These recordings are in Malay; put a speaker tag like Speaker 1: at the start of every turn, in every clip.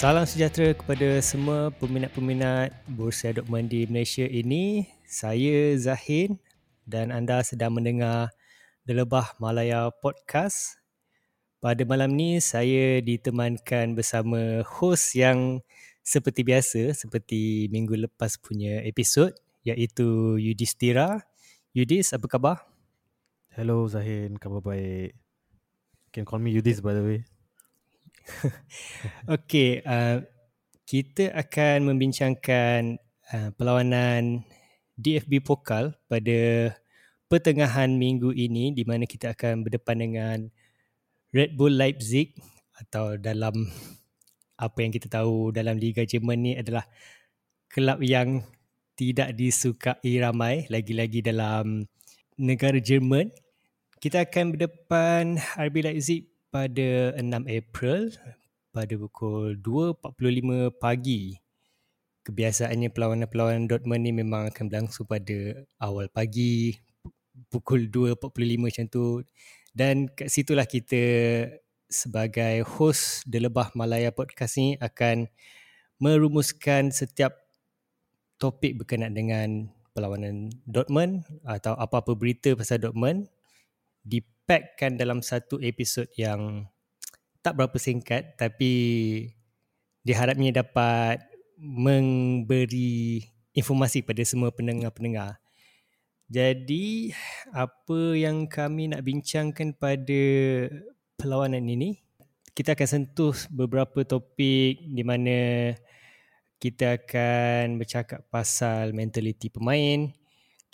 Speaker 1: Salam sejahtera kepada semua peminat-peminat Bursa Dortmund di Malaysia ini. Saya Zahin dan anda sedang mendengar The Lebah Malaya Podcast. Pada malam ni saya ditemankan bersama host yang seperti biasa, seperti minggu lepas punya episod iaitu Yudhistira. Yudhis, apa khabar?
Speaker 2: Hello Zahin, khabar baik. Can call me Yudhis by the way.
Speaker 1: okay, uh, kita akan membincangkan uh, perlawanan DFB Pokal pada pertengahan minggu ini di mana kita akan berdepan dengan Red Bull Leipzig atau dalam apa yang kita tahu dalam Liga Jerman ni adalah kelab yang tidak disukai ramai lagi-lagi dalam negara Jerman. Kita akan berdepan RB Leipzig pada 6 April pada pukul 2.45 pagi. Kebiasaannya perlawanan-perlawanan Dortmund ni memang akan berlangsung pada awal pagi pukul 2.45 macam tu dan kat situlah kita sebagai host The Lebah Malaya Podcast ni akan merumuskan setiap topik berkenaan dengan perlawanan Dortmund atau apa-apa berita pasal Dortmund dipackkan dalam satu episod yang tak berapa singkat tapi diharapnya dapat memberi informasi pada semua pendengar-pendengar. Jadi apa yang kami nak bincangkan pada perlawanan ini kita akan sentuh beberapa topik di mana kita akan bercakap pasal mentaliti pemain,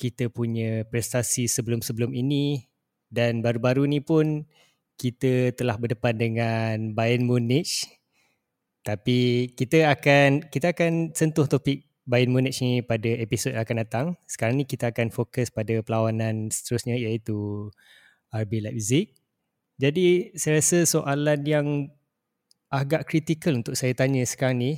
Speaker 1: kita punya prestasi sebelum-sebelum ini dan baru-baru ni pun kita telah berdepan dengan Bayern Munich. Tapi kita akan kita akan sentuh topik Bayern Munich ni pada episod yang akan datang. Sekarang ni kita akan fokus pada perlawanan seterusnya iaitu RB Leipzig. Jadi saya rasa soalan yang agak kritikal untuk saya tanya sekarang ni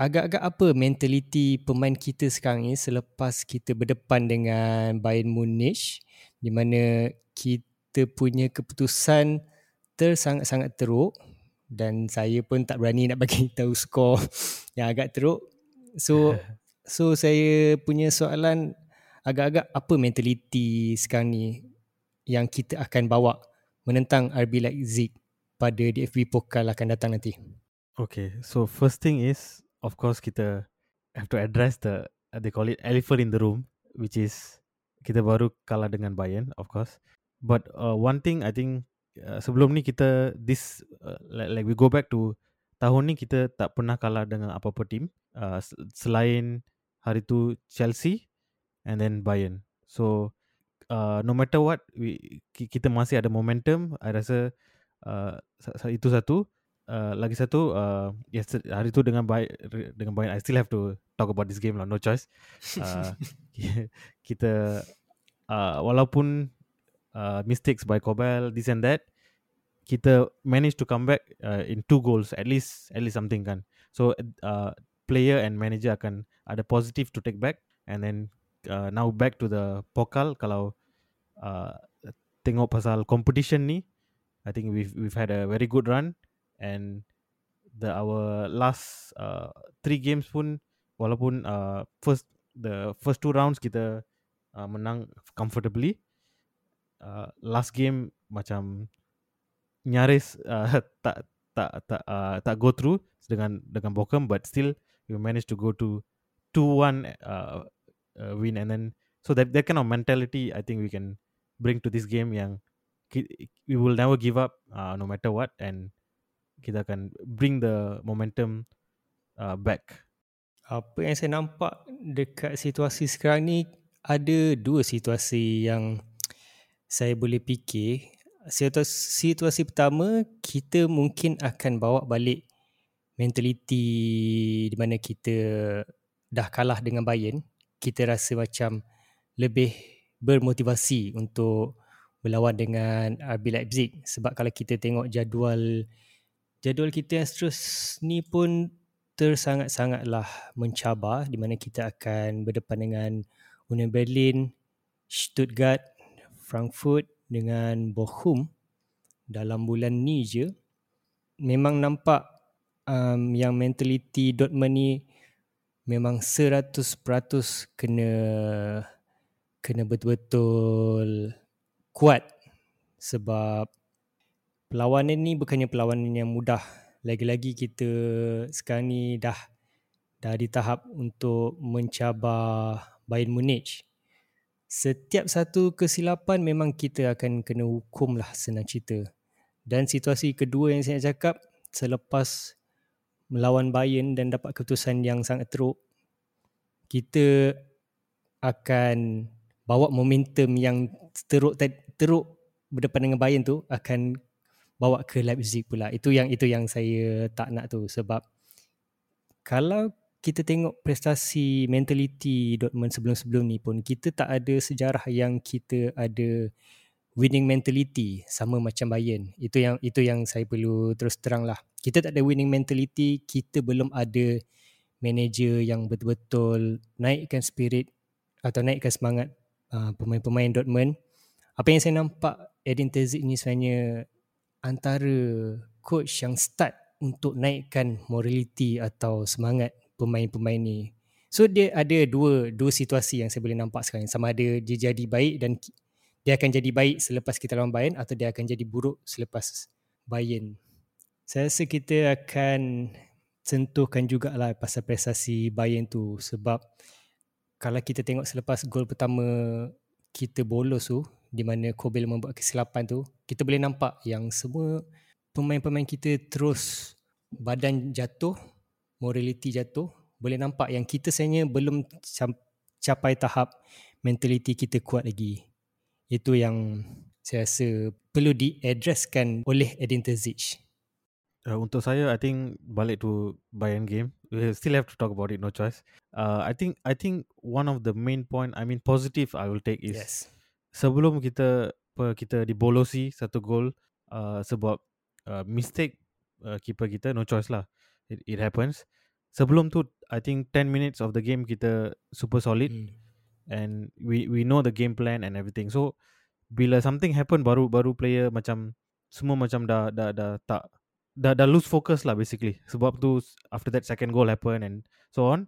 Speaker 1: agak-agak apa mentaliti pemain kita sekarang ni selepas kita berdepan dengan Bayern Munich di mana kita punya keputusan tersangat-sangat teruk dan saya pun tak berani nak bagi tahu skor yang agak teruk So so saya punya soalan agak-agak apa mentaliti sekarang ni yang kita akan bawa menentang RB Leipzig pada DFB Pokal akan datang nanti.
Speaker 2: Okay, so first thing is of course kita have to address the they call it elephant in the room which is kita baru kalah dengan Bayern of course. But uh, one thing I think uh, sebelum ni kita this uh, like, like we go back to tahun ni kita tak pernah kalah dengan apa-apa team uh, selain hari tu Chelsea and then Bayern. So uh, no matter what we kita masih ada momentum. I rasa uh, itu satu. Uh, lagi satu uh, yes, hari tu dengan Bayern dengan Bayern I still have to talk about this game lah no choice. Uh, kita uh, walaupun uh, mistakes by Kobel this and that kita manage to come back uh, in two goals at least at least something kan so uh, player and manager akan ada positive to take back and then uh, now back to the pokal kalau uh, tengok pasal competition ni i think we've we've had a very good run and the our last uh, three games pun walaupun uh, first the first two rounds kita uh, menang comfortably uh, last game macam nyaris uh, tak tak tak uh, tak go through dengan dengan Bochum but still we managed to go to 2-1 uh, uh, win. And then so that that kind of mentality I think we can bring to this game yang we will never give up uh, no matter what. And kita akan bring the momentum uh, back.
Speaker 1: Apa yang saya nampak dekat situasi sekarang ni ada dua situasi yang saya boleh fikir. Situasi, situasi pertama kita mungkin akan bawa balik mentaliti di mana kita dah kalah dengan Bayern. Kita rasa macam lebih bermotivasi untuk berlawan dengan RB Leipzig. Sebab kalau kita tengok jadual jadual kita yang seterus ni pun tersangat-sangatlah mencabar di mana kita akan berdepan dengan Union Berlin, Stuttgart, Frankfurt dengan Bochum. Dalam bulan ni je memang nampak um, yang mentality Dortmund ni memang 100% kena kena betul-betul kuat sebab perlawanan ni bukannya perlawanan yang mudah. Lagi-lagi kita sekarang ni dah dah di tahap untuk mencabar Bayern Munich. Setiap satu kesilapan memang kita akan kena hukum lah senang cerita. Dan situasi kedua yang saya cakap selepas melawan Bayern dan dapat keputusan yang sangat teruk, kita akan bawa momentum yang teruk teruk berdepan dengan Bayern tu akan bawa ke Leipzig pula. Itu yang itu yang saya tak nak tu sebab kalau kita tengok prestasi mentality Dortmund sebelum-sebelum ni pun kita tak ada sejarah yang kita ada winning mentality sama macam Bayern. Itu yang itu yang saya perlu terus terang lah. Kita tak ada winning mentality, kita belum ada manager yang betul-betul naikkan spirit atau naikkan semangat uh, pemain-pemain Dortmund. Apa yang saya nampak Edin Terzic ni sebenarnya antara coach yang start untuk naikkan morality atau semangat pemain-pemain ni. So dia ada dua dua situasi yang saya boleh nampak sekarang. Sama ada dia jadi baik dan dia akan jadi baik selepas kita lawan Bayern atau dia akan jadi buruk selepas Bayern. Saya rasa kita akan sentuhkan jugalah pasal prestasi Bayern tu sebab kalau kita tengok selepas gol pertama kita bolos tu di mana Kobel membuat kesilapan tu, kita boleh nampak yang semua pemain-pemain kita terus badan jatuh, morality jatuh. Boleh nampak yang kita sebenarnya belum capai tahap mentality kita kuat lagi. Itu yang saya rasa perlu diadreskan oleh Edin Terzic.
Speaker 2: Uh, untuk saya, I think balik to Bayern game, we still have to talk about it, no choice. Uh, I think I think one of the main point, I mean positive I will take is yes sebelum kita kita dibolosi satu gol uh, sebab uh, mistake uh, keeper kita no choice lah. It, it happens. Sebelum tu i think 10 minutes of the game kita super solid hmm. and we we know the game plan and everything. So bila something happen baru baru player macam semua macam dah dah dah tak dah dah lose focus lah basically. Sebab tu after that second goal happen and so on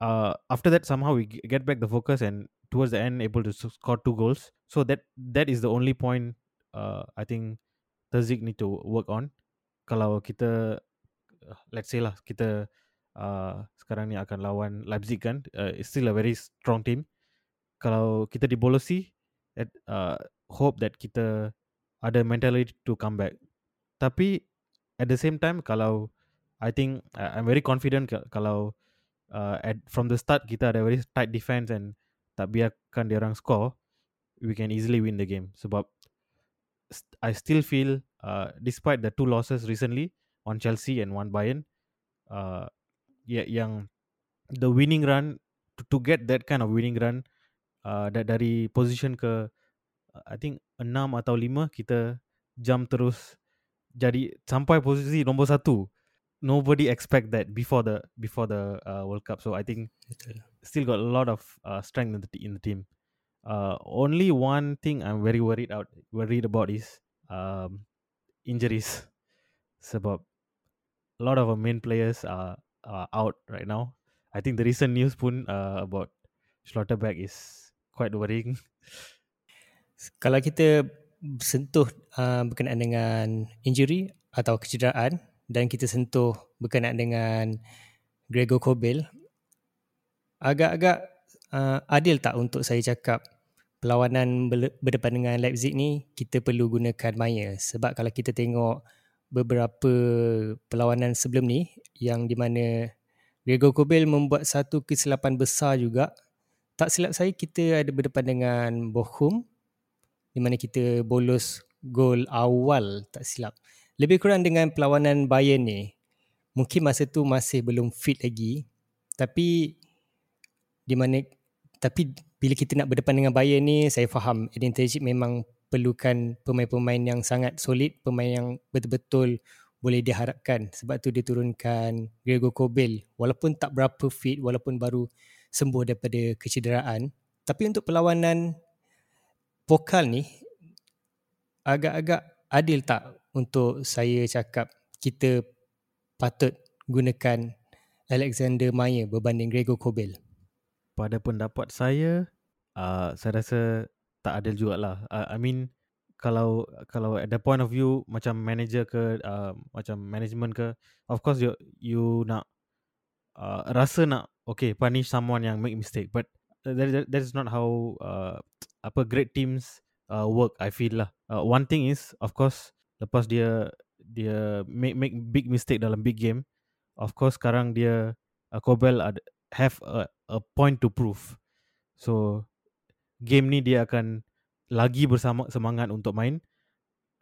Speaker 2: uh after that somehow we get back the focus and towards the end able to score two goals. So that that is the only point uh, I think Terzic need to work on. Kalau kita uh, let's say lah kita uh, sekarang ni akan lawan Leipzig kan, uh, it's still a very strong team. Kalau kita dibolosi, at, uh, hope that kita ada mentality to come back. Tapi at the same time kalau I think uh, I'm very confident kalau uh, at from the start kita ada very tight defense and tak biarkan dia orang score we can easily win the game. Sebab I still feel uh, despite the two losses recently on Chelsea and one Bayern uh, yeah, yang the winning run to, to get that kind of winning run uh, dari position ke I think 6 atau 5 kita jump terus jadi sampai posisi nombor satu. Nobody expect that before the before the uh, World Cup. So I think still got a lot of uh, strength in the in the team. Uh, only one thing I'm very worried out worried about is um, injuries. Sebab a lot of our main players are, are out right now. I think the recent news pun uh, about Schlotterbeck is quite worrying.
Speaker 1: Kalau kita sentuh uh, berkenaan dengan injury atau kecederaan dan kita sentuh berkenaan dengan Gregor Kobel, agak-agak uh, adil tak untuk saya cakap perlawanan berdepan dengan Leipzig ni kita perlu gunakan Maya? Sebab kalau kita tengok beberapa perlawanan sebelum ni yang di mana Gregor Kobel membuat satu kesilapan besar juga tak silap saya kita ada berdepan dengan Bochum di mana kita bolos gol awal tak silap. Lebih kurang dengan perlawanan Bayern ni mungkin masa tu masih belum fit lagi. Tapi di mana tapi bila kita nak berdepan dengan Bayern ni saya faham Terzic memang perlukan pemain-pemain yang sangat solid pemain yang betul-betul boleh diharapkan sebab tu dia turunkan Gregor Kobel walaupun tak berapa fit walaupun baru sembuh daripada kecederaan tapi untuk perlawanan pokal ni agak-agak adil tak untuk saya cakap kita patut gunakan Alexander Meyer berbanding Gregor Kobel?
Speaker 2: Pada pendapat saya, uh, saya rasa tak adil jugalah. Uh, I mean, kalau kalau at the point of view macam manager ke uh, macam management ke, of course you you nak uh, rasa nak okay punish someone yang make mistake, but that that, that is not how uh, apa great teams uh, work. I feel lah. Uh, one thing is, of course, lepas dia dia make make big mistake dalam big game, of course sekarang dia uh, Kobel ad, have a a point to prove. So game ni dia akan lagi bersama semangat untuk main.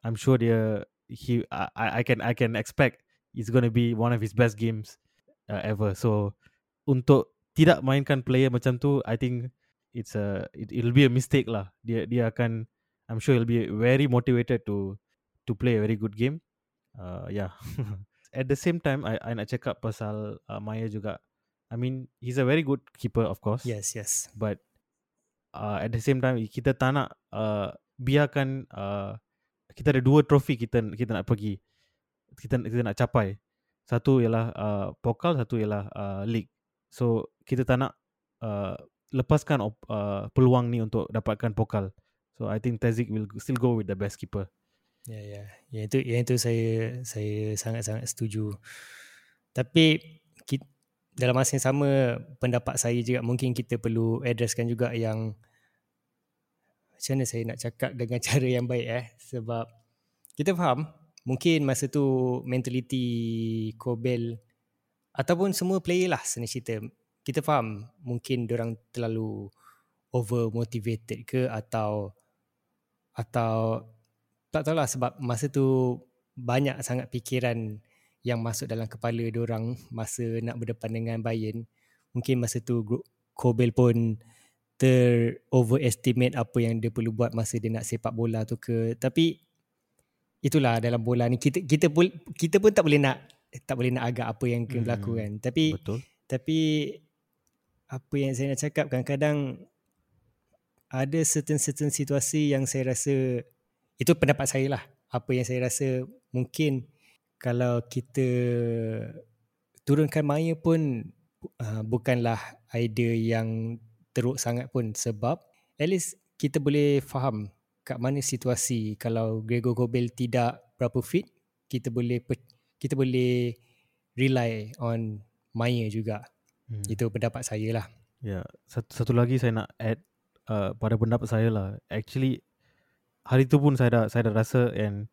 Speaker 2: I'm sure dia he I I can I can expect it's going to be one of his best games uh, ever. So untuk tidak mainkan player macam tu, I think it's a it, it'll be a mistake lah. Dia dia akan I'm sure he'll be very motivated to to play a very good game. Uh, yeah. At the same time, I I nak cakap pasal uh, Maya juga. I mean, he's a very good keeper, of course.
Speaker 1: Yes, yes.
Speaker 2: But uh, at the same time kita tak nak uh, biarkan uh, kita ada dua trofi kita kita nak pergi kita kita nak capai satu ialah uh, pokal satu ialah uh, league so kita tak nak uh, lepaskan uh, peluang ni untuk dapatkan pokal so i think Tezik will still go with the best keeper
Speaker 1: ya yeah, ya yeah. yang itu yang itu saya saya sangat-sangat setuju tapi dalam masa yang sama pendapat saya juga mungkin kita perlu addresskan juga yang macam mana saya nak cakap dengan cara yang baik eh? Sebab kita faham mungkin masa tu mentality Kobel ataupun semua player lah sebenarnya cerita. Kita faham mungkin orang terlalu over motivated ke atau atau tak tahulah sebab masa tu banyak sangat fikiran yang masuk dalam kepala orang masa nak berdepan dengan Bayern. Mungkin masa tu Kobel pun ter overestimate apa yang dia perlu buat masa dia nak sepak bola tu ke. Tapi itulah dalam bola ni kita kita pun kita pun tak boleh nak tak boleh nak agak apa yang kena hmm, berlaku kan. Tapi betul. tapi apa yang saya nak cakap kadang-kadang ada certain-certain situasi yang saya rasa itu pendapat saya lah. Apa yang saya rasa mungkin kalau kita turunkan Maya pun uh, bukanlah idea yang teruk sangat pun sebab at least kita boleh faham kat mana situasi kalau Gregor Kobel tidak berapa fit kita boleh kita boleh rely on Maya juga. Hmm. Itu pendapat saya lah.
Speaker 2: Ya, yeah. satu, satu lagi saya nak add uh, pada pendapat saya lah. Actually hari tu pun saya dah saya dah rasa and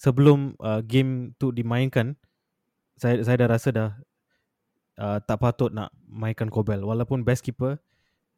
Speaker 2: sebelum uh, game tu dimainkan saya saya dah rasa dah uh, tak patut nak mainkan Kobel. Walaupun best keeper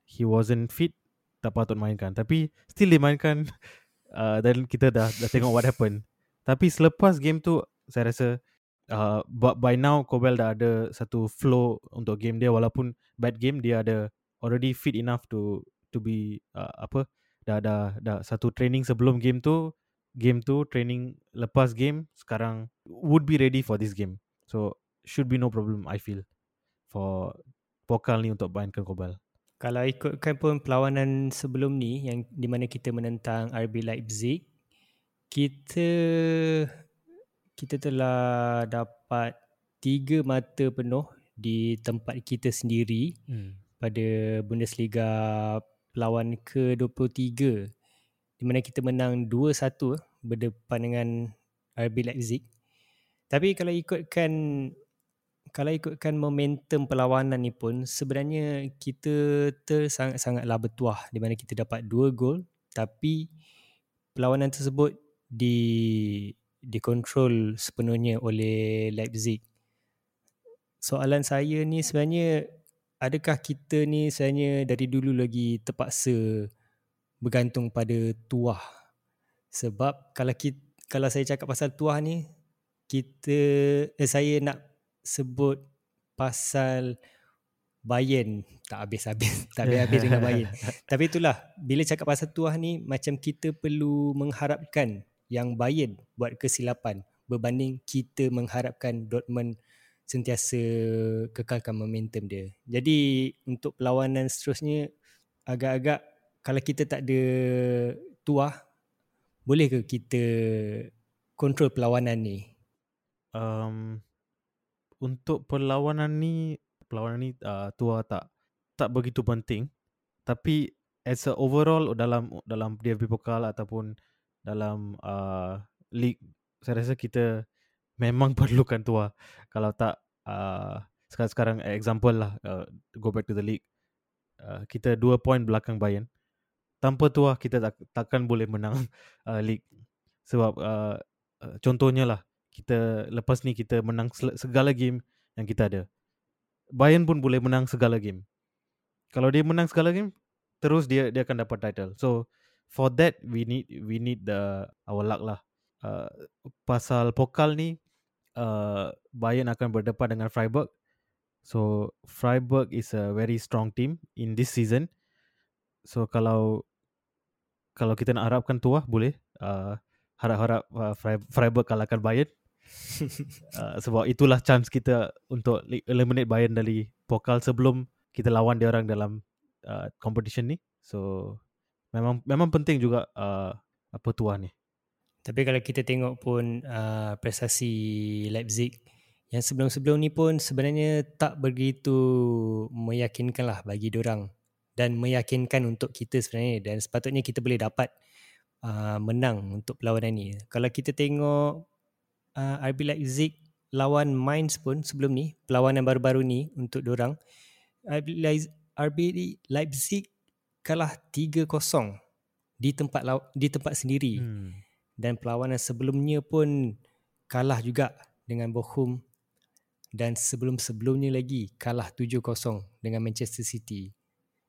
Speaker 2: he wasn't fit tak patut mainkan. Tapi still dimainkan uh, dan kita dah dah tengok what happened. Tapi selepas game tu saya rasa uh, by now Kobel dah ada satu flow untuk game dia. Walaupun bad game dia ada already fit enough to to be uh, apa dah dah dah satu training sebelum game tu game tu training lepas game sekarang would be ready for this game. So should be no problem I feel for Pokal ni untuk mainkan Kobal.
Speaker 1: Kalau ikutkan pun perlawanan sebelum ni yang di mana kita menentang RB Leipzig, kita kita telah dapat tiga mata penuh di tempat kita sendiri hmm. pada Bundesliga perlawanan ke-23 di mana kita menang 2-1 berdepan dengan RB Leipzig. Tapi kalau ikutkan kalau ikutkan momentum perlawanan ni pun sebenarnya kita tersangat-sangatlah bertuah di mana kita dapat dua gol tapi perlawanan tersebut di dikontrol sepenuhnya oleh Leipzig. Soalan saya ni sebenarnya adakah kita ni sebenarnya dari dulu lagi terpaksa bergantung pada tuah. Sebab kalau kita, kalau saya cakap pasal tuah ni, kita eh, saya nak sebut pasal Bayern tak habis-habis tak habis-habis dengan Bayern. Tapi itulah bila cakap pasal tuah ni macam kita perlu mengharapkan yang Bayern buat kesilapan berbanding kita mengharapkan Dortmund sentiasa kekalkan momentum dia. Jadi untuk perlawanan seterusnya agak-agak kalau kita tak ada tuah boleh ke kita kontrol perlawanan ni?
Speaker 2: Um untuk perlawanan ni perlawanan ni uh, tua tak tak begitu penting. Tapi as a overall dalam dalam DFB Pokal ataupun dalam uh, league saya rasa kita memang perlukan tua kalau tak uh, sekarang-sekarang example lah uh, go back to the league. Uh, kita dua point belakang Bayern tanpa tua kita tak, takkan boleh menang uh, league. Sebab uh, uh, contohnya lah kita lepas ni kita menang segala game yang kita ada. Bayern pun boleh menang segala game. Kalau dia menang segala game terus dia dia akan dapat title. So for that we need we need the our luck lah. Uh, pasal pokal ni uh, Bayern akan berdepan dengan Freiburg. So Freiburg is a very strong team in this season. So kalau kalau kita nak harapkan tuah boleh uh, harap-harap uh, Freiburg kalahkan Bayern uh, sebab itulah chance kita untuk eliminate Bayern dari pokal sebelum kita lawan dia orang dalam uh, competition ni. So memang memang penting juga uh, apa tuan ni.
Speaker 1: Tapi kalau kita tengok pun uh, prestasi Leipzig yang sebelum-sebelum ni pun sebenarnya tak begitu meyakinkan lah bagi orang dan meyakinkan untuk kita sebenarnya dan sepatutnya kita boleh dapat uh, menang untuk perlawanan ni. Kalau kita tengok uh, RB Leipzig lawan Mainz pun sebelum ni, perlawanan baru-baru ni untuk orang RB Leipzig kalah 3-0 di tempat di tempat sendiri. Hmm. Dan perlawanan sebelumnya pun kalah juga dengan Bochum dan sebelum-sebelumnya lagi kalah 7-0 dengan Manchester City.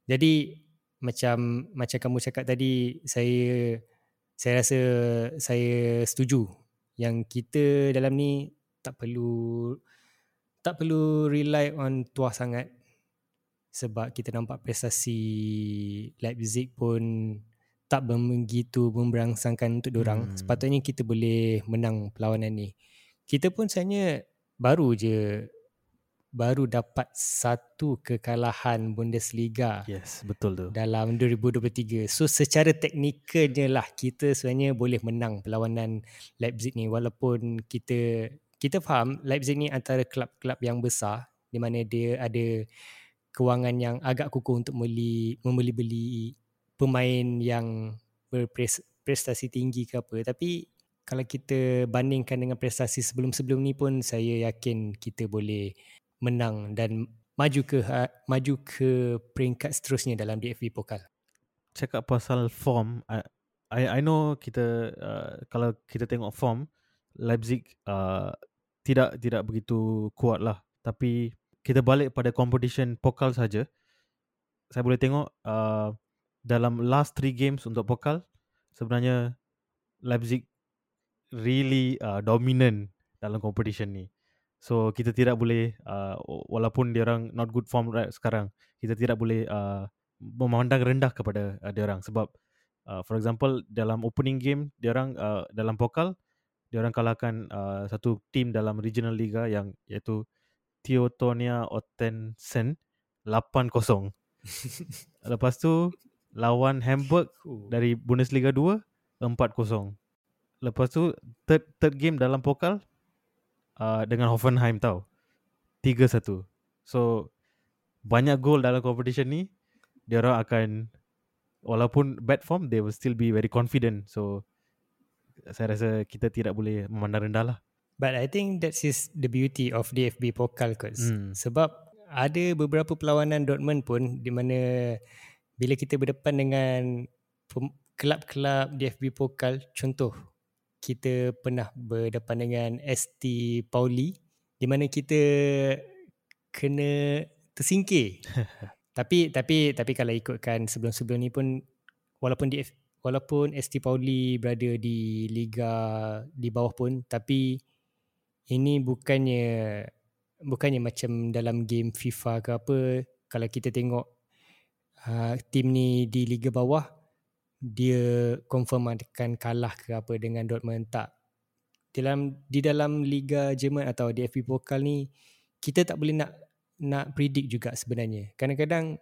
Speaker 1: Jadi macam macam kamu cakap tadi saya saya rasa saya setuju yang kita dalam ni tak perlu tak perlu rely on tuah sangat sebab kita nampak prestasi Leipzig pun tak begitu memberangsangkan untuk orang. Hmm. Sepatutnya kita boleh menang perlawanan ni. Kita pun sebenarnya baru je baru dapat satu kekalahan Bundesliga.
Speaker 2: Yes, betul tu.
Speaker 1: Dalam 2023. So secara teknikalnya lah kita sebenarnya boleh menang perlawanan Leipzig ni walaupun kita kita faham Leipzig ni antara kelab-kelab yang besar di mana dia ada kewangan yang agak kukuh untuk membeli membeli-beli pemain yang berprestasi tinggi ke apa tapi kalau kita bandingkan dengan prestasi sebelum-sebelum ni pun saya yakin kita boleh menang dan maju ke ha, maju ke peringkat seterusnya dalam DFB Pokal.
Speaker 2: Cakap pasal form I I know kita uh, kalau kita tengok form Leipzig uh, tidak tidak begitu kuat lah. Tapi kita balik pada competition pokal saja. Saya boleh tengok uh, dalam last three games untuk pokal sebenarnya Leipzig really uh, dominant dalam competition ni so kita tidak boleh uh, walaupun dia orang not good form right sekarang kita tidak boleh uh, memandang rendah kepada uh, dia orang sebab uh, for example dalam opening game dia orang uh, dalam pokal dia orang kalahkan uh, satu team dalam regional liga yang iaitu Teotonia Ottensen 8-0. Lepas tu lawan Hamburg dari Bundesliga 2 4-0. Lepas tu third third game dalam pokal uh, dengan Hoffenheim tau. 3-1. So banyak gol dalam competition ni dia orang akan walaupun bad form they will still be very confident. So saya rasa kita tidak boleh memandang rendah lah.
Speaker 1: But I think that is the beauty of DFB Pokal cause hmm. sebab ada beberapa perlawanan Dortmund pun di mana bila kita berdepan dengan kelab-kelab DFB Pokal contoh kita pernah berdepan dengan ST Pauli di mana kita kena tersingkir. tapi tapi tapi kalau ikutkan sebelum-sebelum ni pun walaupun DF walaupun ST Pauli berada di liga di bawah pun tapi ini bukannya bukannya macam dalam game FIFA ke apa kalau kita tengok uh, tim ni di liga bawah dia confirm akan kalah ke apa dengan Dortmund tak dalam di dalam liga Jerman atau DFB Pokal ni kita tak boleh nak nak predict juga sebenarnya kadang-kadang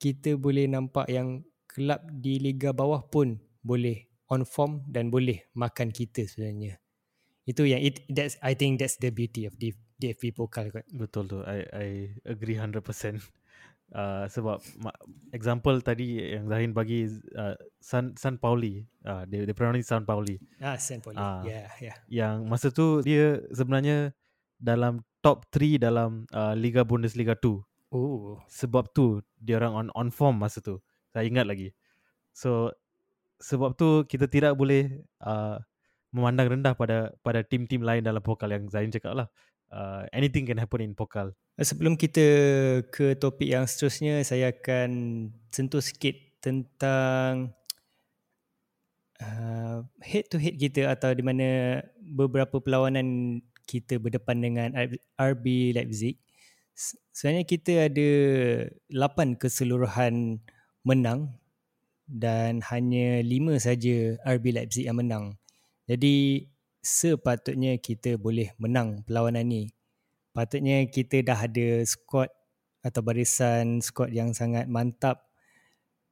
Speaker 1: kita boleh nampak yang kelab di liga bawah pun boleh on form dan boleh makan kita sebenarnya itu yang it that's I think that's the beauty of the DFB Pokal kot.
Speaker 2: Betul tu. I I agree 100%. Uh, sebab example tadi yang Zahin bagi uh, San San Pauli. Uh, dia dia pronounce San Pauli.
Speaker 1: Ah, San Pauli.
Speaker 2: Ah.
Speaker 1: yeah, yeah.
Speaker 2: Yang masa tu dia sebenarnya dalam top 3 dalam uh, Liga Bundesliga 2.
Speaker 1: Oh,
Speaker 2: Sebab tu dia orang on on form masa tu. Saya ingat lagi. So sebab tu kita tidak boleh uh, memandang rendah pada pada tim-tim lain dalam pokal yang Zain cakap lah. Uh, anything can happen in pokal.
Speaker 1: sebelum kita ke topik yang seterusnya, saya akan sentuh sikit tentang uh, head to head kita atau di mana beberapa perlawanan kita berdepan dengan RB Leipzig. Se- Sebenarnya kita ada 8 keseluruhan menang dan hanya 5 saja RB Leipzig yang menang. Jadi sepatutnya kita boleh menang perlawanan ni. Patutnya kita dah ada squad atau barisan squad yang sangat mantap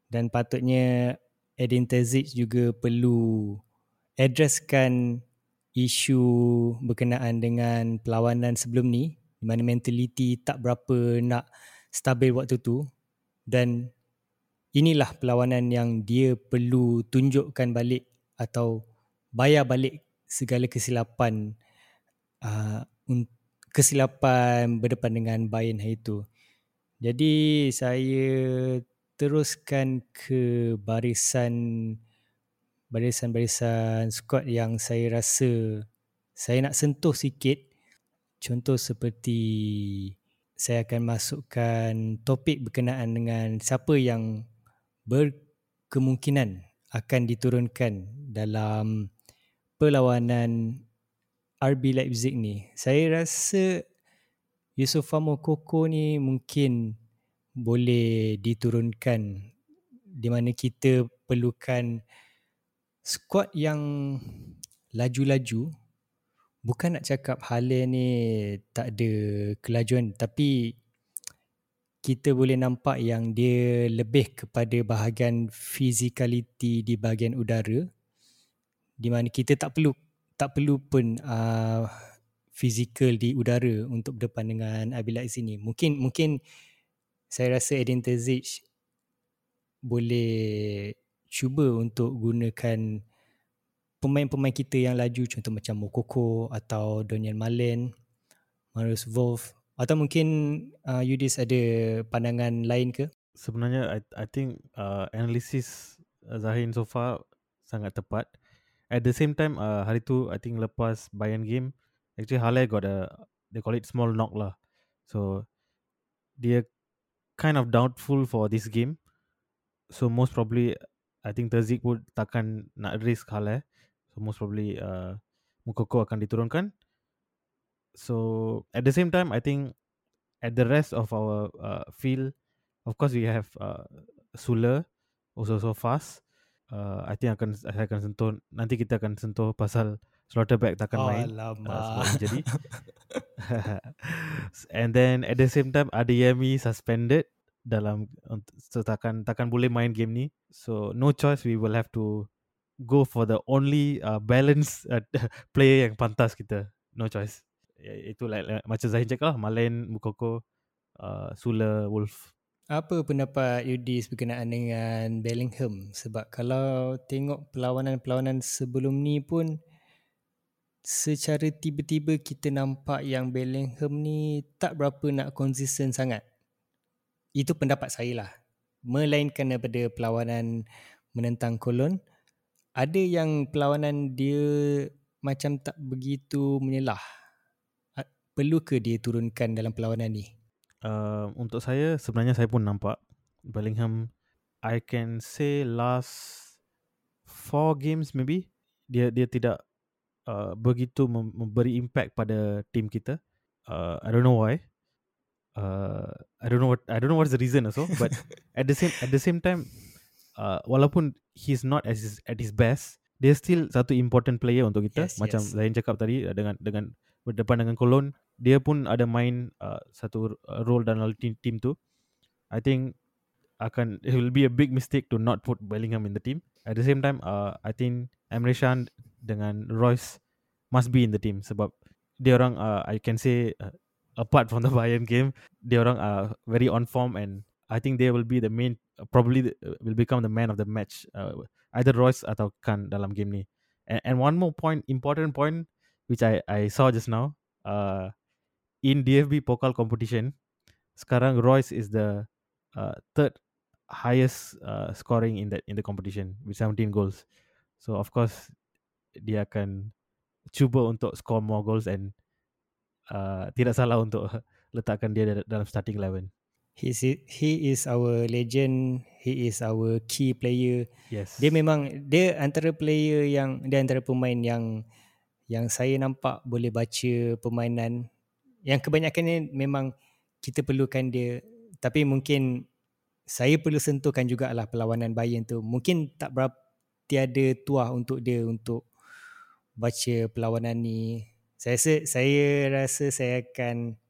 Speaker 1: dan patutnya Edin Terzic juga perlu addresskan isu berkenaan dengan perlawanan sebelum ni di mana mentality tak berapa nak stabil waktu tu dan inilah perlawanan yang dia perlu tunjukkan balik atau bayar balik segala kesilapan uh, kesilapan berdepan dengan Bayern hari itu. Jadi saya teruskan ke barisan barisan-barisan squad yang saya rasa saya nak sentuh sikit. Contoh seperti saya akan masukkan topik berkenaan dengan siapa yang berkemungkinan akan diturunkan dalam perlawanan RB Leipzig ni. Saya rasa Yusufa Mokoko ni mungkin boleh diturunkan di mana kita perlukan squad yang laju-laju. Bukan nak cakap Haaland ni tak ada kelajuan tapi kita boleh nampak yang dia lebih kepada bahagian physicality di bahagian udara di mana kita tak perlu tak perlu pun uh, fizikal di udara untuk berdepan dengan Abilak sini. Mungkin mungkin saya rasa Edin Terzic boleh cuba untuk gunakan pemain-pemain kita yang laju contoh macam Mokoko atau Donian Malen, Marius Wolf atau mungkin uh, Yudis ada pandangan lain ke?
Speaker 2: Sebenarnya I I think uh, analisis uh, Zahin so far sangat tepat. At the same time uh, hari tu I think lepas Bayern game actually Halle got a they call it small knock lah. So dia kind of doubtful for this game. So most probably I think Terzic pun takkan nak risk Halle. So most probably uh, Mukoko akan diturunkan. So at the same time I think at the rest of our uh, field of course we have uh, Sula also so fast. Uh, I think akan saya akan sentuh nanti kita akan sentuh pasal Slaughterback takkan
Speaker 1: oh,
Speaker 2: main
Speaker 1: Alamak.
Speaker 2: uh, injury. And then at the same time Adeyemi suspended dalam so takkan takkan boleh main game ni. So no choice we will have to go for the only uh, balance uh, player yang pantas kita. No choice. Ya, Itu like, like macam Zahin cakap lah Malen, Mukoko, uh, Sula, Wolf.
Speaker 1: Apa pendapat Yudis berkenaan dengan Bellingham? Sebab kalau tengok perlawanan-perlawanan sebelum ni pun secara tiba-tiba kita nampak yang Bellingham ni tak berapa nak konsisten sangat. Itu pendapat saya lah. Melainkan daripada perlawanan menentang Cologne, ada yang perlawanan dia macam tak begitu menyelah. Perlu ke dia turunkan dalam perlawanan ni?
Speaker 2: Uh, untuk saya sebenarnya saya pun nampak Bellingham I can say last four games maybe dia dia tidak uh, begitu mem- memberi impact pada tim kita. Uh, I don't know why. Uh, I don't know what I don't know what's the reason also. But at the same at the same time, uh, walaupun he's not as his, at his best, dia still satu important player untuk kita.
Speaker 1: Yes,
Speaker 2: Macam
Speaker 1: yes.
Speaker 2: Zain cakap tadi dengan dengan berdepan dengan Cologne, dia pun ada main uh, satu uh, role dalam team, team tu. I think akan it will be a big mistake to not put Bellingham in the team. At the same time, uh, I think Emre Can dengan Royce must be in the team sebab dia orang uh, I can say uh, apart from the Bayern game, dia orang are very on form and I think they will be the main uh, probably the, uh, will become the man of the match uh, either Royce atau Khan dalam game ni. And, and one more point, important point which I I saw just now, uh, in DFB Pokal competition, sekarang Royce is the uh, third highest uh, scoring in that in the competition with 17 goals. So of course dia akan cuba untuk score more goals and uh, tidak salah untuk letakkan dia dalam starting eleven.
Speaker 1: He is he is our legend. He is our key player.
Speaker 2: Yes.
Speaker 1: Dia memang dia antara player yang dia antara pemain yang yang saya nampak boleh baca permainan. Yang kebanyakannya memang kita perlukan dia. Tapi mungkin saya perlu sentuhkan jugalah perlawanan Bayern tu. Mungkin tak berapa tiada tuah untuk dia untuk baca perlawanan ni. Saya rasa saya rasa saya akan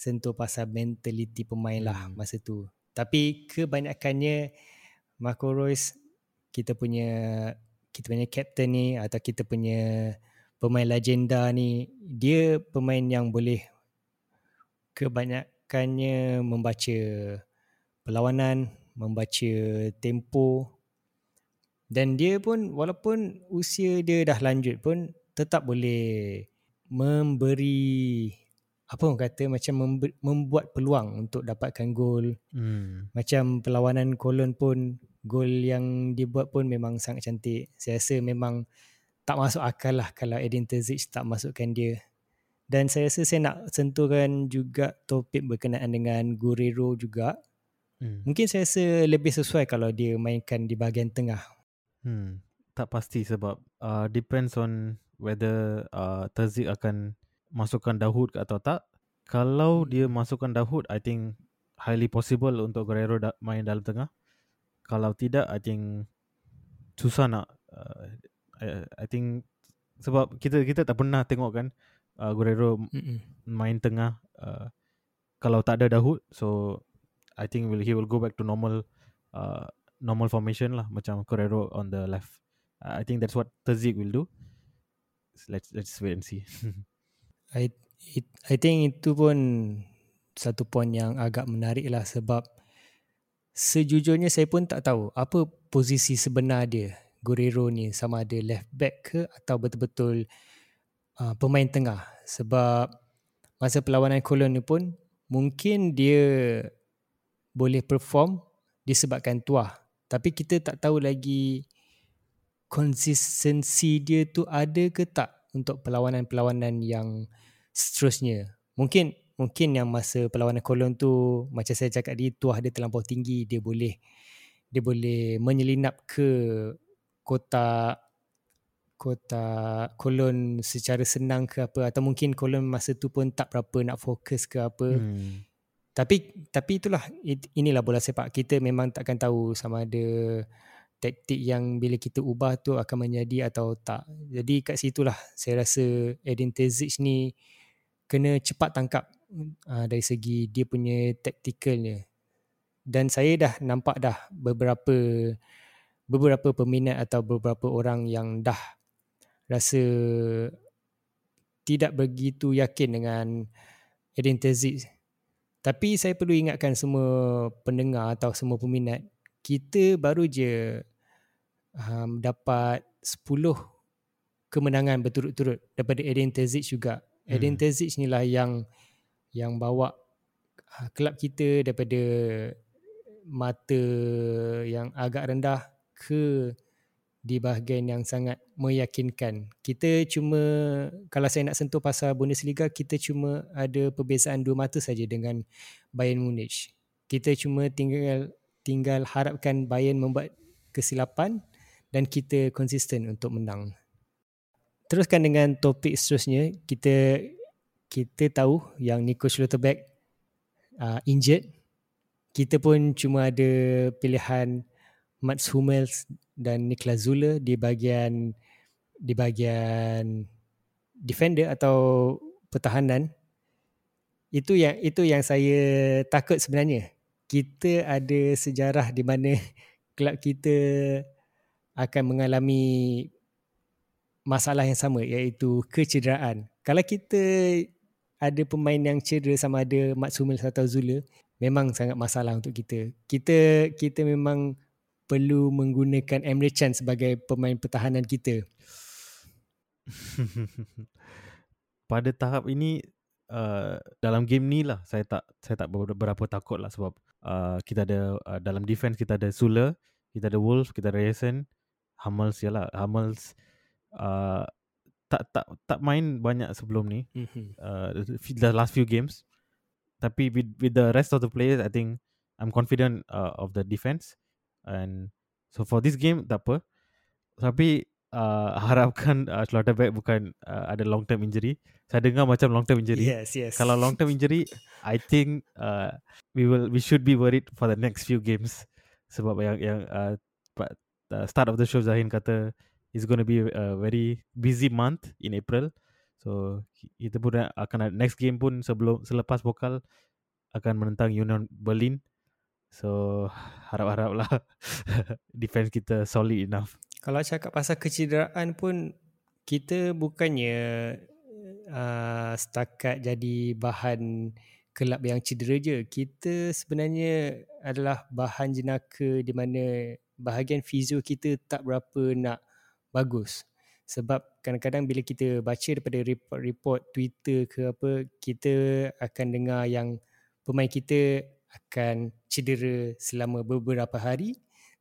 Speaker 1: sentuh pasal mentaliti pemain lah hmm. masa tu. Tapi kebanyakannya Marco Reus kita punya kita punya captain ni atau kita punya pemain legenda ni dia pemain yang boleh kebanyakannya membaca perlawanan, membaca tempo dan dia pun walaupun usia dia dah lanjut pun tetap boleh memberi apa orang kata macam membuat peluang untuk dapatkan gol. Hmm. Macam perlawanan Cologne pun gol yang dibuat pun memang sangat cantik. Saya rasa memang tak masuk akal lah kalau Edin Terzic tak masukkan dia. Dan saya rasa saya nak sentuhkan juga topik berkenaan dengan Guerrero juga. Hmm. Mungkin saya rasa lebih sesuai kalau dia mainkan di bahagian tengah.
Speaker 2: Hmm. Tak pasti sebab uh, depends on whether uh, Terzic akan masukkan Dahoud atau tak. Kalau dia masukkan Dahoud, I think highly possible untuk Guerrero da- main dalam tengah. Kalau tidak, I think susah nak. Uh, I, I think sebab kita kita tak pernah tengok kan uh, Guerrero Mm-mm. main tengah uh, kalau tak ada Dahoud. So I think will he will go back to normal uh, normal formation lah macam Guerrero on the left. Uh, I think that's what Terzic will do. Let's let's wait and see.
Speaker 1: I it, I think itu pun satu poin yang agak menarik lah sebab sejujurnya saya pun tak tahu apa posisi sebenar dia Guerrero ni sama ada left back ke atau betul-betul uh, pemain tengah sebab masa perlawanan Cologne ni pun mungkin dia boleh perform disebabkan tuah tapi kita tak tahu lagi konsistensi dia tu ada ke tak untuk perlawanan-perlawanan yang seterusnya. Mungkin mungkin yang masa perlawanan kolon tu macam saya cakap tadi tuah dia terlampau tinggi dia boleh dia boleh menyelinap ke kota kota kolon secara senang ke apa atau mungkin kolon masa tu pun tak berapa nak fokus ke apa. Hmm. Tapi tapi itulah inilah bola sepak kita memang takkan tahu sama ada taktik yang bila kita ubah tu akan menjadi atau tak. Jadi kat situlah saya rasa Edin Terzic ni kena cepat tangkap uh, dari segi dia punya taktikalnya. Dan saya dah nampak dah beberapa beberapa peminat atau beberapa orang yang dah rasa tidak begitu yakin dengan Edin Terzic. Tapi saya perlu ingatkan semua pendengar atau semua peminat kita baru je um, dapat 10 kemenangan berturut-turut daripada Edin Terzic juga. Hmm. Edin Terzic ni lah yang yang bawa uh, kelab kita daripada mata yang agak rendah ke di bahagian yang sangat meyakinkan. Kita cuma kalau saya nak sentuh pasal Bundesliga kita cuma ada perbezaan dua mata saja dengan Bayern Munich. Kita cuma tinggal tinggal harapkan Bayern membuat kesilapan dan kita konsisten untuk menang. Teruskan dengan topik seterusnya, kita kita tahu yang Nico Schlotterbeck uh, injured. Kita pun cuma ada pilihan Mats Hummels dan Niklas Zule di bahagian di bahagian defender atau pertahanan. Itu yang itu yang saya takut sebenarnya. Kita ada sejarah di mana kelab kita akan mengalami masalah yang sama iaitu kecederaan. Kalau kita ada pemain yang cedera sama ada Matsumil atau Zula, memang sangat masalah untuk kita. Kita kita memang perlu menggunakan Emre Can sebagai pemain pertahanan kita.
Speaker 2: Pada tahap ini uh, dalam game ni lah saya tak saya tak berapa takut lah sebab uh, kita ada uh, dalam defense kita ada Sula, kita ada Wolf, kita ada Rayson, Hummels ya lah. Hummels uh, tak tak tak main banyak sebelum ni. Mm-hmm. Uh, the last few games. Tapi with with the rest of the players, I think I'm confident uh, of the defense. And so for this game, tak apa. Tapi uh, harapkan uh, Schlotterbeck bukan uh, ada long term injury. Saya dengar macam long term injury.
Speaker 1: Yes, yes.
Speaker 2: Kalau long term injury, I think uh, we will we should be worried for the next few games. Sebab yang yang uh, uh, start of the show Zahin kata it's going to be a very busy month in April. So kita pun akan next game pun sebelum selepas vokal akan menentang Union Berlin. So harap-haraplah defense kita solid enough.
Speaker 1: Kalau cakap pasal kecederaan pun kita bukannya uh, setakat jadi bahan kelab yang cedera je. Kita sebenarnya adalah bahan jenaka di mana bahagian fizio kita tak berapa nak bagus sebab kadang-kadang bila kita baca daripada report-report Twitter ke apa kita akan dengar yang pemain kita akan cedera selama beberapa hari.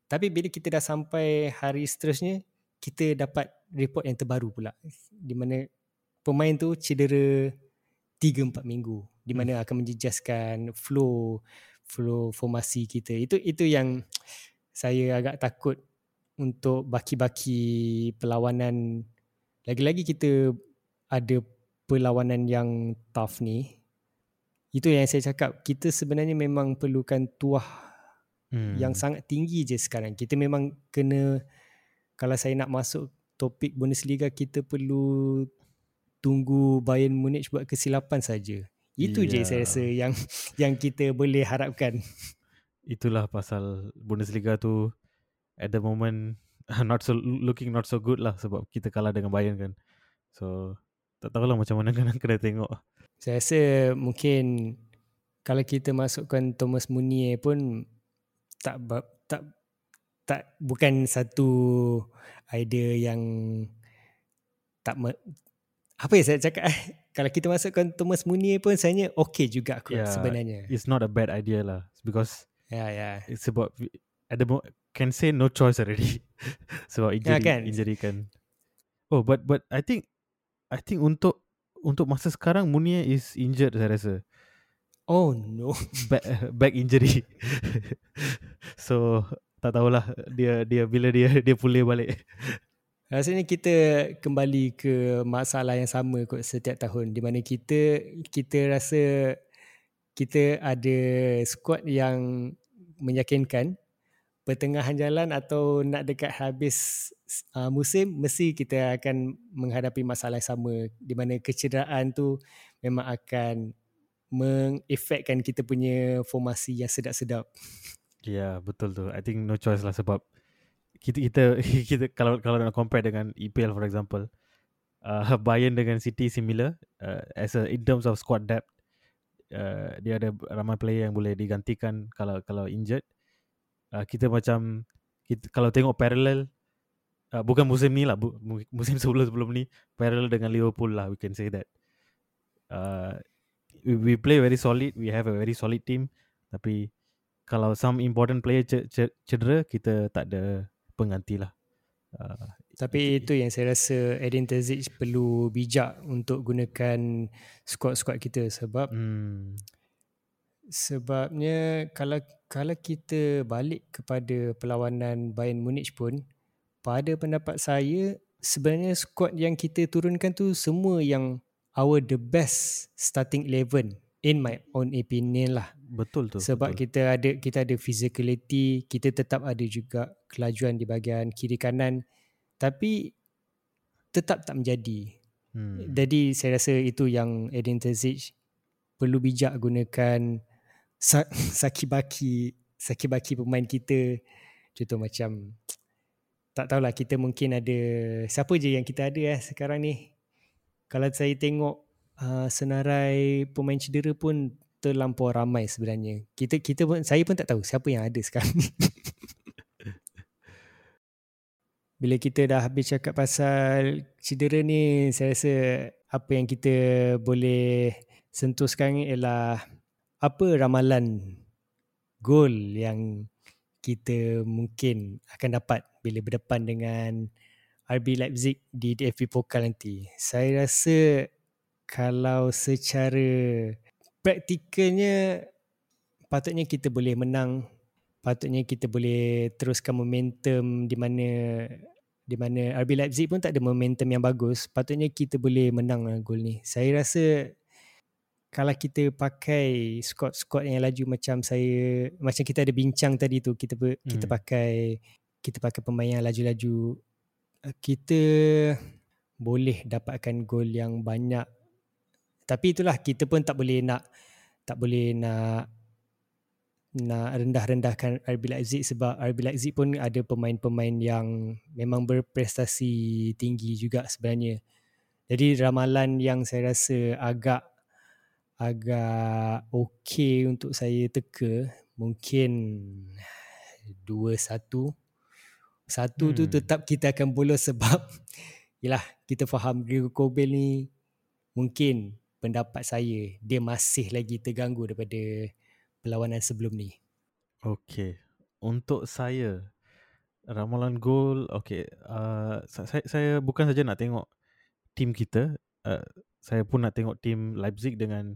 Speaker 1: Tapi bila kita dah sampai hari seterusnya kita dapat report yang terbaru pula. Di mana pemain tu cedera 3 4 minggu. Di mana hmm. akan menjejaskan flow flow formasi kita. Itu itu yang saya agak takut untuk baki-baki perlawanan. Lagi-lagi kita ada perlawanan yang tough ni itu yang saya cakap kita sebenarnya memang perlukan tuah hmm. yang sangat tinggi je sekarang kita memang kena kalau saya nak masuk topik Bundesliga kita perlu tunggu Bayern Munich buat kesilapan saja itu yeah. je saya rasa yang yang kita boleh harapkan
Speaker 2: itulah pasal Bundesliga tu at the moment not so looking not so good lah sebab kita kalah dengan Bayern kan. So tak tahulah macam mana kan kena tengok.
Speaker 1: Saya rasa mungkin kalau kita masukkan Thomas Munier pun tak tak tak bukan satu idea yang tak me, apa ya saya cakap kalau kita masukkan Thomas Munier pun saya okey juga aku yeah, sebenarnya.
Speaker 2: It's not a bad idea lah because
Speaker 1: yeah yeah.
Speaker 2: It's about at the mo- can say no choice already. Sebab injury, yeah, kan? injury kan. Oh, but but I think I think untuk untuk masa sekarang Munir is injured saya rasa.
Speaker 1: Oh no.
Speaker 2: Back back injury. so tak tahulah dia dia bila dia dia pulih balik.
Speaker 1: Rasanya kita kembali ke masalah yang sama kot setiap tahun di mana kita kita rasa kita ada squad yang meyakinkan pertengahan jalan atau nak dekat habis uh, musim mesti kita akan menghadapi masalah sama di mana kecederaan tu memang akan mengefekkan kita punya formasi yang sedap-sedap.
Speaker 2: Ya, yeah, betul tu. I think no choice lah sebab kita kita kita kalau kalau nak compare dengan EPL for example, uh, Bayern dengan City similar uh, as a in terms of squad depth. Uh, dia ada ramai player yang boleh digantikan kalau kalau injured uh, kita macam kita, kalau tengok parallel uh, bukan musim ni lah bu, musim sebelum sebelum ni parallel dengan Liverpool lah we can say that uh, we, we play very solid we have a very solid team tapi kalau some important player cedera kita tak ada pengganti lah
Speaker 1: uh, tapi itu yang saya rasa Edin Terzic perlu bijak untuk gunakan squad-squad kita sebab hmm. Sebabnya kalau kalau kita balik kepada perlawanan Bayern Munich pun pada pendapat saya sebenarnya squad yang kita turunkan tu semua yang our the best starting 11 in my own opinion lah
Speaker 2: betul tu
Speaker 1: sebab
Speaker 2: betul.
Speaker 1: kita ada kita ada physicality kita tetap ada juga kelajuan di bahagian kiri kanan tapi tetap tak menjadi hmm. jadi saya rasa itu yang Edin Terzic perlu bijak gunakan sakibaki sakibaki pemain kita contoh macam tak tahulah kita mungkin ada siapa je yang kita ada eh sekarang ni. Kalau saya tengok uh, senarai pemain cedera pun terlampau ramai sebenarnya. Kita kita pun saya pun tak tahu siapa yang ada sekarang ni. Bila kita dah habis cakap pasal cedera ni, saya rasa apa yang kita boleh sentuh sekarang ni ialah apa ramalan gol yang kita mungkin akan dapat bila berdepan dengan RB Leipzig di DFB Pokal nanti. Saya rasa kalau secara praktikalnya patutnya kita boleh menang. Patutnya kita boleh teruskan momentum di mana di mana RB Leipzig pun tak ada momentum yang bagus. Patutnya kita boleh menang lah gol ni. Saya rasa kalau kita pakai squad-squad yang laju macam saya macam kita ada bincang tadi tu kita hmm. kita pakai kita pakai pemain yang laju-laju eh, kita boleh dapatkan gol yang banyak tapi itulah kita pun tak boleh nak tak boleh nak nak rendah-rendahkan RB Leipzig sebab RB Leipzig pun ada pemain-pemain yang memang berprestasi tinggi juga sebenarnya. Jadi ramalan yang saya rasa agak agak okey untuk saya teka mungkin 2-1. Satu hmm. tu tetap kita akan bolos sebab yalah kita faham Gregor Kobel ni mungkin pendapat saya dia masih lagi terganggu daripada perlawanan sebelum ni.
Speaker 2: Okay. Untuk saya, ramalan gol, okay. Uh, saya, saya bukan saja nak tengok tim kita, uh, saya pun nak tengok tim Leipzig dengan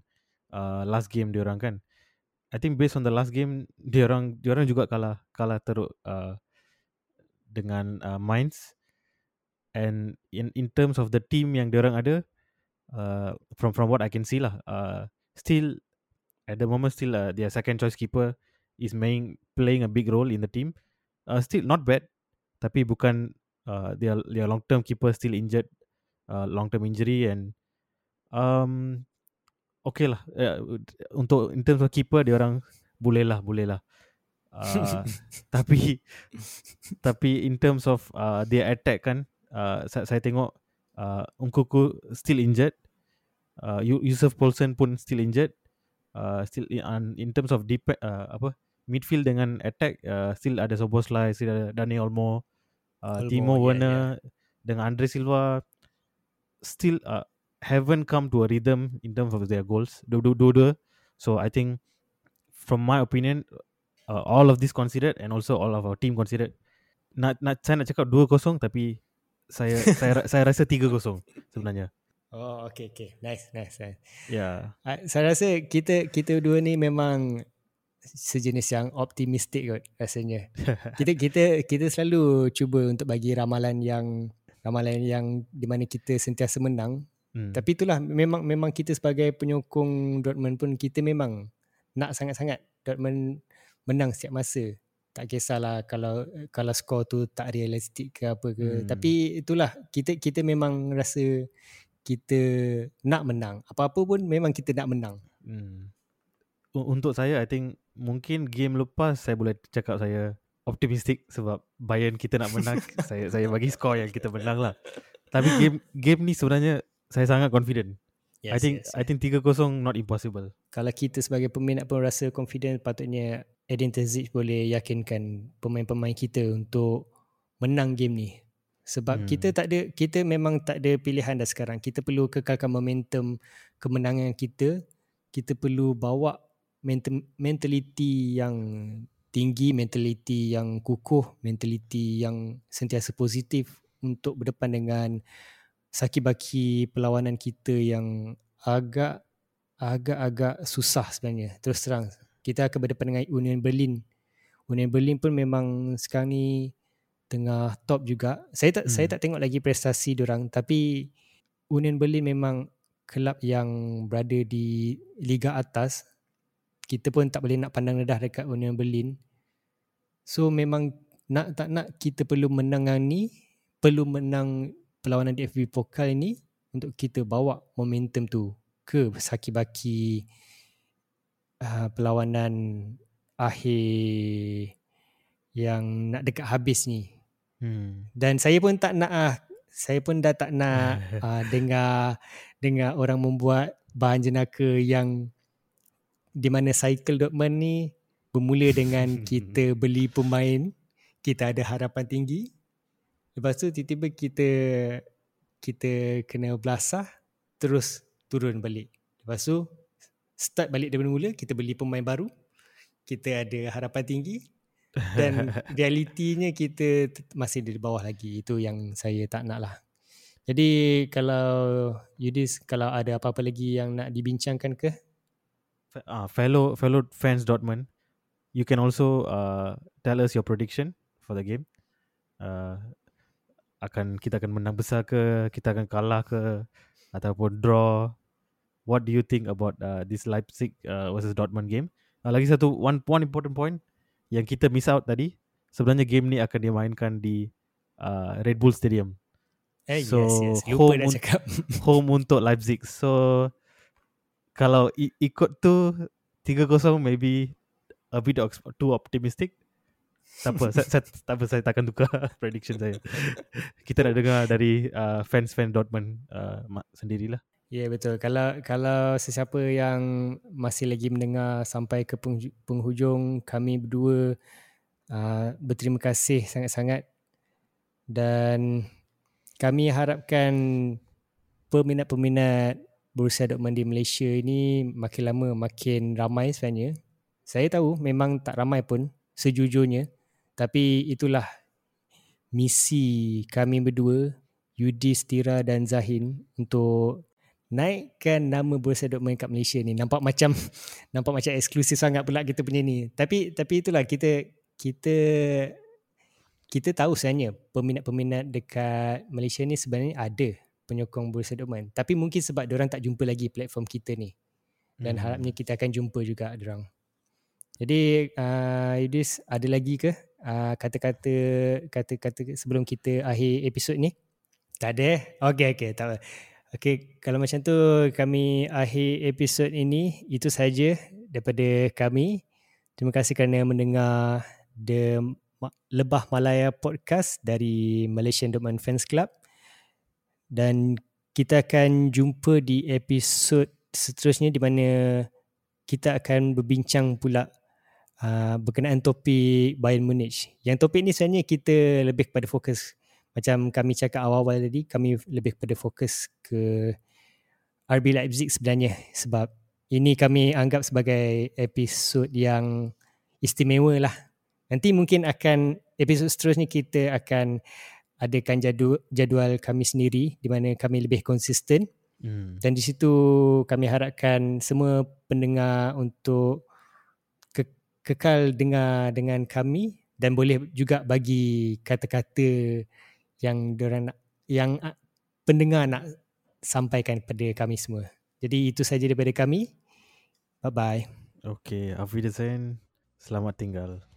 Speaker 2: uh, last game dia orang kan. I think based on the last game, dia orang dia orang juga kalah kalah teruk uh, dengan uh, Mainz. And in in terms of the team yang dia orang ada, uh, from from what I can see lah, uh, still at the moment still uh, their second choice keeper is main, playing a big role in the team. Uh, still not bad, tapi bukan uh, their their long term keeper still injured, uh, long term injury and um okay lah uh, untuk in terms of keeper dia orang boleh lah boleh lah. Uh, tapi tapi in terms of uh, their attack kan uh, saya, saya tengok uh, Ungkuku still injured uh, Yusuf Paulsen pun still injured uh, still in, in terms of deep uh, apa midfield dengan attack uh, still ada Soboslai, still ada Dani Olmo, uh, Olmo Timo yeah, Werner yeah. dengan Andre Silva still uh, haven't come to a rhythm in terms of their goals. Dua-dua. So I think from my opinion uh, all of this considered and also all of our team considered nak nak saya nak cakap 2-0 tapi saya saya saya rasa 3-0 sebenarnya.
Speaker 1: Oh, okay, okay. Nice, nice, nice.
Speaker 2: Yeah.
Speaker 1: Uh, saya rasa kita kita dua ni memang sejenis yang optimistik kot rasanya. kita kita kita selalu cuba untuk bagi ramalan yang ramalan yang di mana kita sentiasa menang. Hmm. Tapi itulah memang memang kita sebagai penyokong Dortmund pun kita memang nak sangat-sangat Dortmund menang setiap masa. Tak kisahlah kalau kalau skor tu tak realistik ke apa ke. Hmm. Tapi itulah kita kita memang rasa kita nak menang. Apa-apa pun memang kita nak menang. Hmm.
Speaker 2: Untuk saya, I think mungkin game lepas saya boleh cakap saya optimistik sebab Bayern kita nak menang. saya saya bagi skor yang kita menang lah. Tapi game game ni sebenarnya saya sangat confident. Yes, I think yes. I think 3-0 not impossible.
Speaker 1: Kalau kita sebagai peminat pun rasa confident patutnya Edin Terzic boleh yakinkan pemain-pemain kita untuk menang game ni. Sebab hmm. kita tak ada kita memang tak ada pilihan dah sekarang. Kita perlu kekalkan momentum kemenangan kita. Kita perlu bawa mentaliti yang tinggi, mentaliti yang kukuh, mentaliti yang sentiasa positif untuk berdepan dengan sakit baki perlawanan kita yang agak agak-agak susah sebenarnya. Terus terang, kita akan berdepan dengan Union Berlin. Union Berlin pun memang sekarang ni tengah top juga. Saya tak hmm. saya tak tengok lagi prestasi orang tapi Union Berlin memang kelab yang berada di liga atas. Kita pun tak boleh nak pandang rendah dekat Union Berlin. So memang nak tak nak kita perlu menang ni, perlu menang perlawanan di FB Pokal ini untuk kita bawa momentum tu ke saki-baki uh, perlawanan akhir yang nak dekat habis ni
Speaker 2: Hmm.
Speaker 1: Dan saya pun tak nak ah saya pun dah tak nak uh, dengar dengar orang membuat bahan jenaka yang di mana cycle Dortmund ni bermula dengan kita beli pemain kita ada harapan tinggi lepas tu tiba-tiba kita kita kena belasah terus turun balik. Lepas tu start balik dari mula kita beli pemain baru kita ada harapan tinggi dan realitinya kita masih di bawah lagi. Itu yang saya tak nak lah. Jadi kalau Yudis kalau ada apa-apa lagi yang nak dibincangkan ke?
Speaker 2: Uh, fellow fellow fans Dortmund you can also uh, tell us your prediction for the game. Uh, akan kita akan menang besar ke kita akan kalah ke ataupun draw what do you think about uh, this Leipzig uh, versus Dortmund game uh, lagi satu one one important point yang kita miss out tadi sebenarnya game ni akan dimainkan di uh, Red Bull Stadium.
Speaker 1: Eh, so yes, yes. Lupa home, dah cakap.
Speaker 2: home untuk Leipzig. So kalau i- ikut tu 3-0 maybe a bit too optimistic. Tak apa, saya, saya, tak apa, saya takkan tukar prediction saya. Kita nak dengar dari uh, fans-fans Dortmund uh, sendirilah.
Speaker 1: Ya yeah, betul. Kalau kalau sesiapa yang masih lagi mendengar sampai ke penghujung kami berdua uh, berterima kasih sangat-sangat dan kami harapkan peminat-peminat Borussia Dortmund di Malaysia ini makin lama makin ramai sebenarnya. Saya tahu memang tak ramai pun sejujurnya tapi itulah misi kami berdua Yudis, Tira dan Zahin untuk naikkan nama Borussia Dortmund kat Malaysia ni. Nampak macam nampak macam eksklusif sangat pula kita punya ni. Tapi tapi itulah kita kita kita tahu sebenarnya peminat-peminat dekat Malaysia ni sebenarnya ada penyokong Borussia Dortmund. Tapi mungkin sebab orang tak jumpa lagi platform kita ni. Dan hmm. harapnya kita akan jumpa juga orang jadi uh, Yudis ada lagi ke uh, kata-kata kata-kata sebelum kita akhir episod ni tak ada eh? okey okey tak apa Okey, kalau macam tu kami akhir episod ini itu saja daripada kami. Terima kasih kerana mendengar The Lebah Malaya Podcast dari Malaysian Dortmund Fans Club. Dan kita akan jumpa di episod seterusnya di mana kita akan berbincang pula uh, berkenaan topik Bayern Munich. Yang topik ni sebenarnya kita lebih kepada fokus macam kami cakap awal-awal tadi kami lebih pada fokus ke RB Leipzig sebenarnya sebab ini kami anggap sebagai episod yang istimewa lah nanti mungkin akan episod seterusnya kita akan adakan jadual, jadual kami sendiri di mana kami lebih konsisten hmm. dan di situ kami harapkan semua pendengar untuk kekal dengar dengan kami dan boleh juga bagi kata-kata yang diorang nak, yang pendengar nak sampaikan kepada kami semua. Jadi itu saja daripada kami. Bye bye.
Speaker 2: Okay, Wiedersehen. Selamat tinggal.